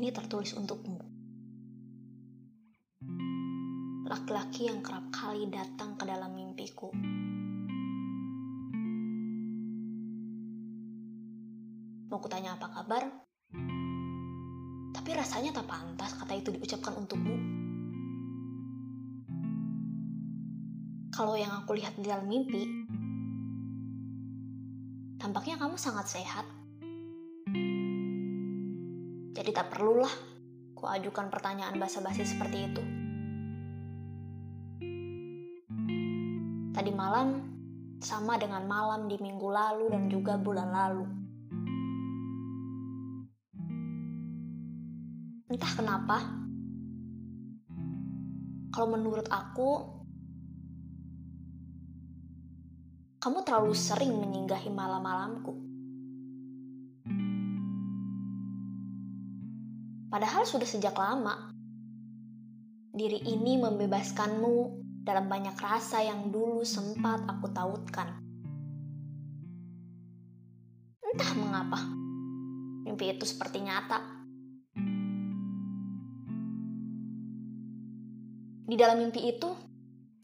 ini tertulis untukmu. Laki-laki yang kerap kali datang ke dalam mimpiku. Mau kutanya apa kabar? Tapi rasanya tak pantas kata itu diucapkan untukmu. Kalau yang aku lihat di dalam mimpi, tampaknya kamu sangat sehat. Jadi tak perlulah ku ajukan pertanyaan basa-basi seperti itu. Tadi malam sama dengan malam di minggu lalu dan juga bulan lalu. Entah kenapa, kalau menurut aku, kamu terlalu sering menyinggahi malam-malamku. Padahal sudah sejak lama, diri ini membebaskanmu dalam banyak rasa yang dulu sempat aku tautkan. Entah mengapa, mimpi itu seperti nyata. Di dalam mimpi itu,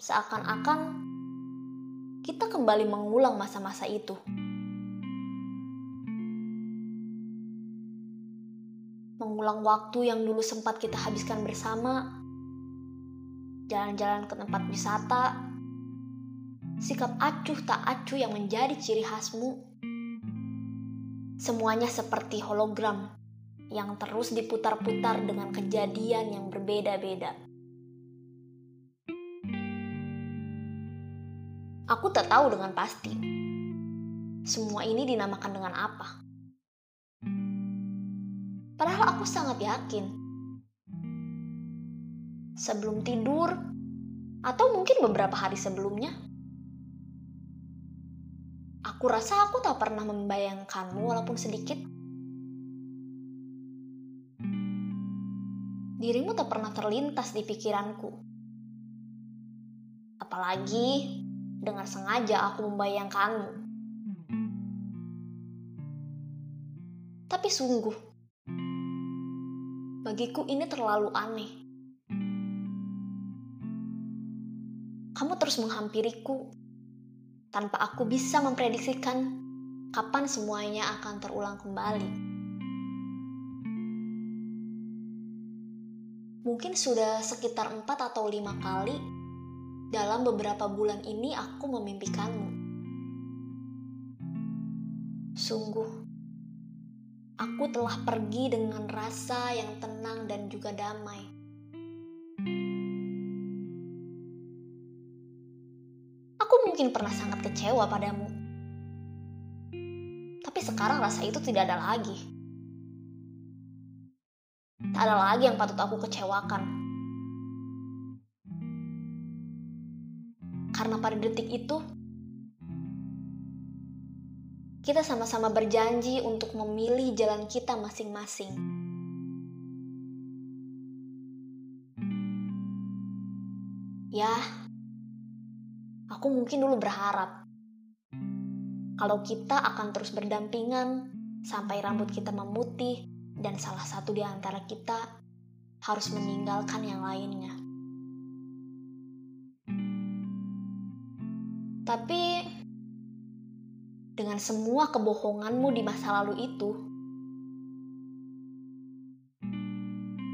seakan-akan kita kembali mengulang masa-masa itu. Mengulang waktu yang dulu sempat kita habiskan bersama, jalan-jalan ke tempat wisata, sikap acuh tak acuh yang menjadi ciri khasmu. Semuanya seperti hologram yang terus diputar-putar dengan kejadian yang berbeda-beda. Aku tak tahu dengan pasti. Semua ini dinamakan dengan apa. Padahal aku sangat yakin. Sebelum tidur, atau mungkin beberapa hari sebelumnya, aku rasa aku tak pernah membayangkanmu walaupun sedikit. Dirimu tak pernah terlintas di pikiranku. Apalagi dengan sengaja aku membayangkanmu. Tapi sungguh, bagiku ini terlalu aneh. Kamu terus menghampiriku tanpa aku bisa memprediksikan kapan semuanya akan terulang kembali. Mungkin sudah sekitar empat atau lima kali dalam beberapa bulan ini aku memimpikanmu. Sungguh, aku telah pergi dengan rasa yang tenang dan juga damai. Aku mungkin pernah sangat kecewa padamu. Tapi sekarang rasa itu tidak ada lagi. Tak ada lagi yang patut aku kecewakan. Karena pada detik itu, kita sama-sama berjanji untuk memilih jalan kita masing-masing. Ya, aku mungkin dulu berharap kalau kita akan terus berdampingan sampai rambut kita memutih dan salah satu di antara kita harus meninggalkan yang lainnya. Tapi dengan semua kebohonganmu di masa lalu itu,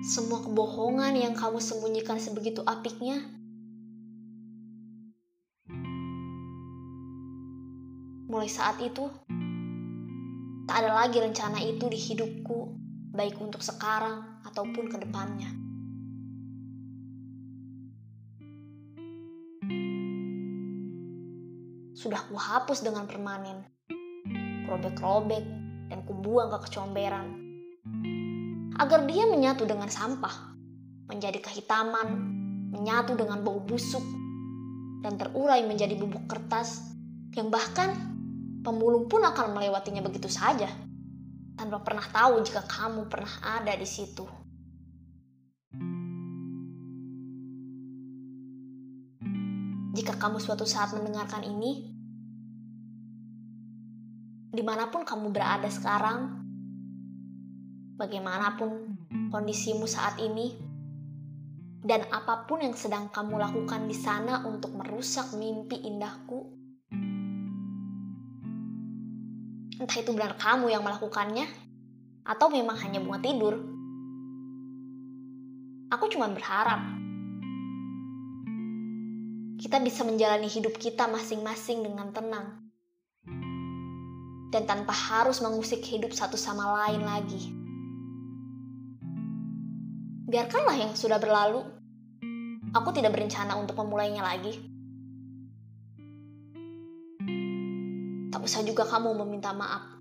semua kebohongan yang kamu sembunyikan sebegitu apiknya, mulai saat itu tak ada lagi rencana itu di hidupku, baik untuk sekarang ataupun ke depannya. sudah kuhapus dengan permanen. Robek-robek dan kubuang ke kecomberan. Agar dia menyatu dengan sampah, menjadi kehitaman, menyatu dengan bau busuk, dan terurai menjadi bubuk kertas yang bahkan pemulung pun akan melewatinya begitu saja tanpa pernah tahu jika kamu pernah ada di situ. Jika kamu suatu saat mendengarkan ini, di mana pun kamu berada sekarang, bagaimanapun kondisimu saat ini, dan apa pun yang sedang kamu lakukan di sana untuk merusak mimpi indahku, entah itu benar kamu yang melakukannya, atau memang hanya bunga tidur. Aku cuma berharap kita bisa menjalani hidup kita masing-masing dengan tenang dan tanpa harus mengusik hidup satu sama lain lagi. Biarkanlah yang sudah berlalu. Aku tidak berencana untuk memulainya lagi. Tak usah juga kamu meminta maaf.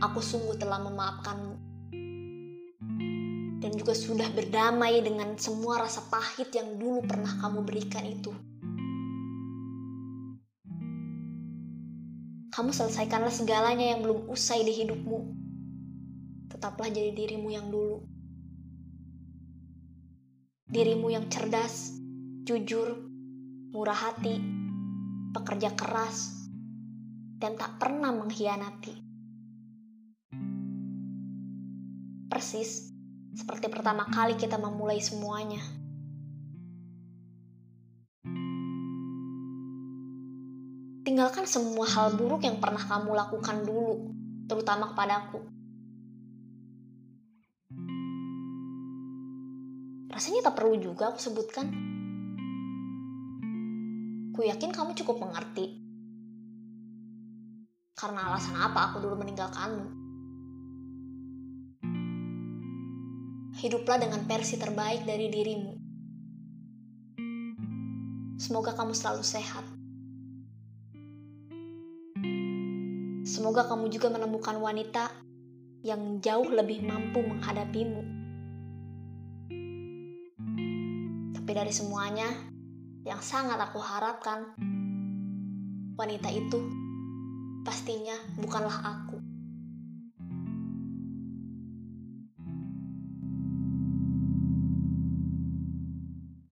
Aku sungguh telah memaafkanmu dan juga sudah berdamai dengan semua rasa pahit yang dulu pernah kamu berikan itu. Kamu selesaikanlah segalanya yang belum usai di hidupmu. Tetaplah jadi dirimu yang dulu. Dirimu yang cerdas, jujur, murah hati, pekerja keras, dan tak pernah mengkhianati. Persis seperti pertama kali kita memulai semuanya. Tinggalkan semua hal buruk yang pernah kamu lakukan dulu, terutama kepadaku. Rasanya tak perlu juga aku sebutkan. Ku yakin kamu cukup mengerti. Karena alasan apa aku dulu meninggalkanmu. hiduplah dengan versi terbaik dari dirimu. Semoga kamu selalu sehat. Semoga kamu juga menemukan wanita yang jauh lebih mampu menghadapimu. Tapi dari semuanya, yang sangat aku harapkan, wanita itu pastinya bukanlah aku.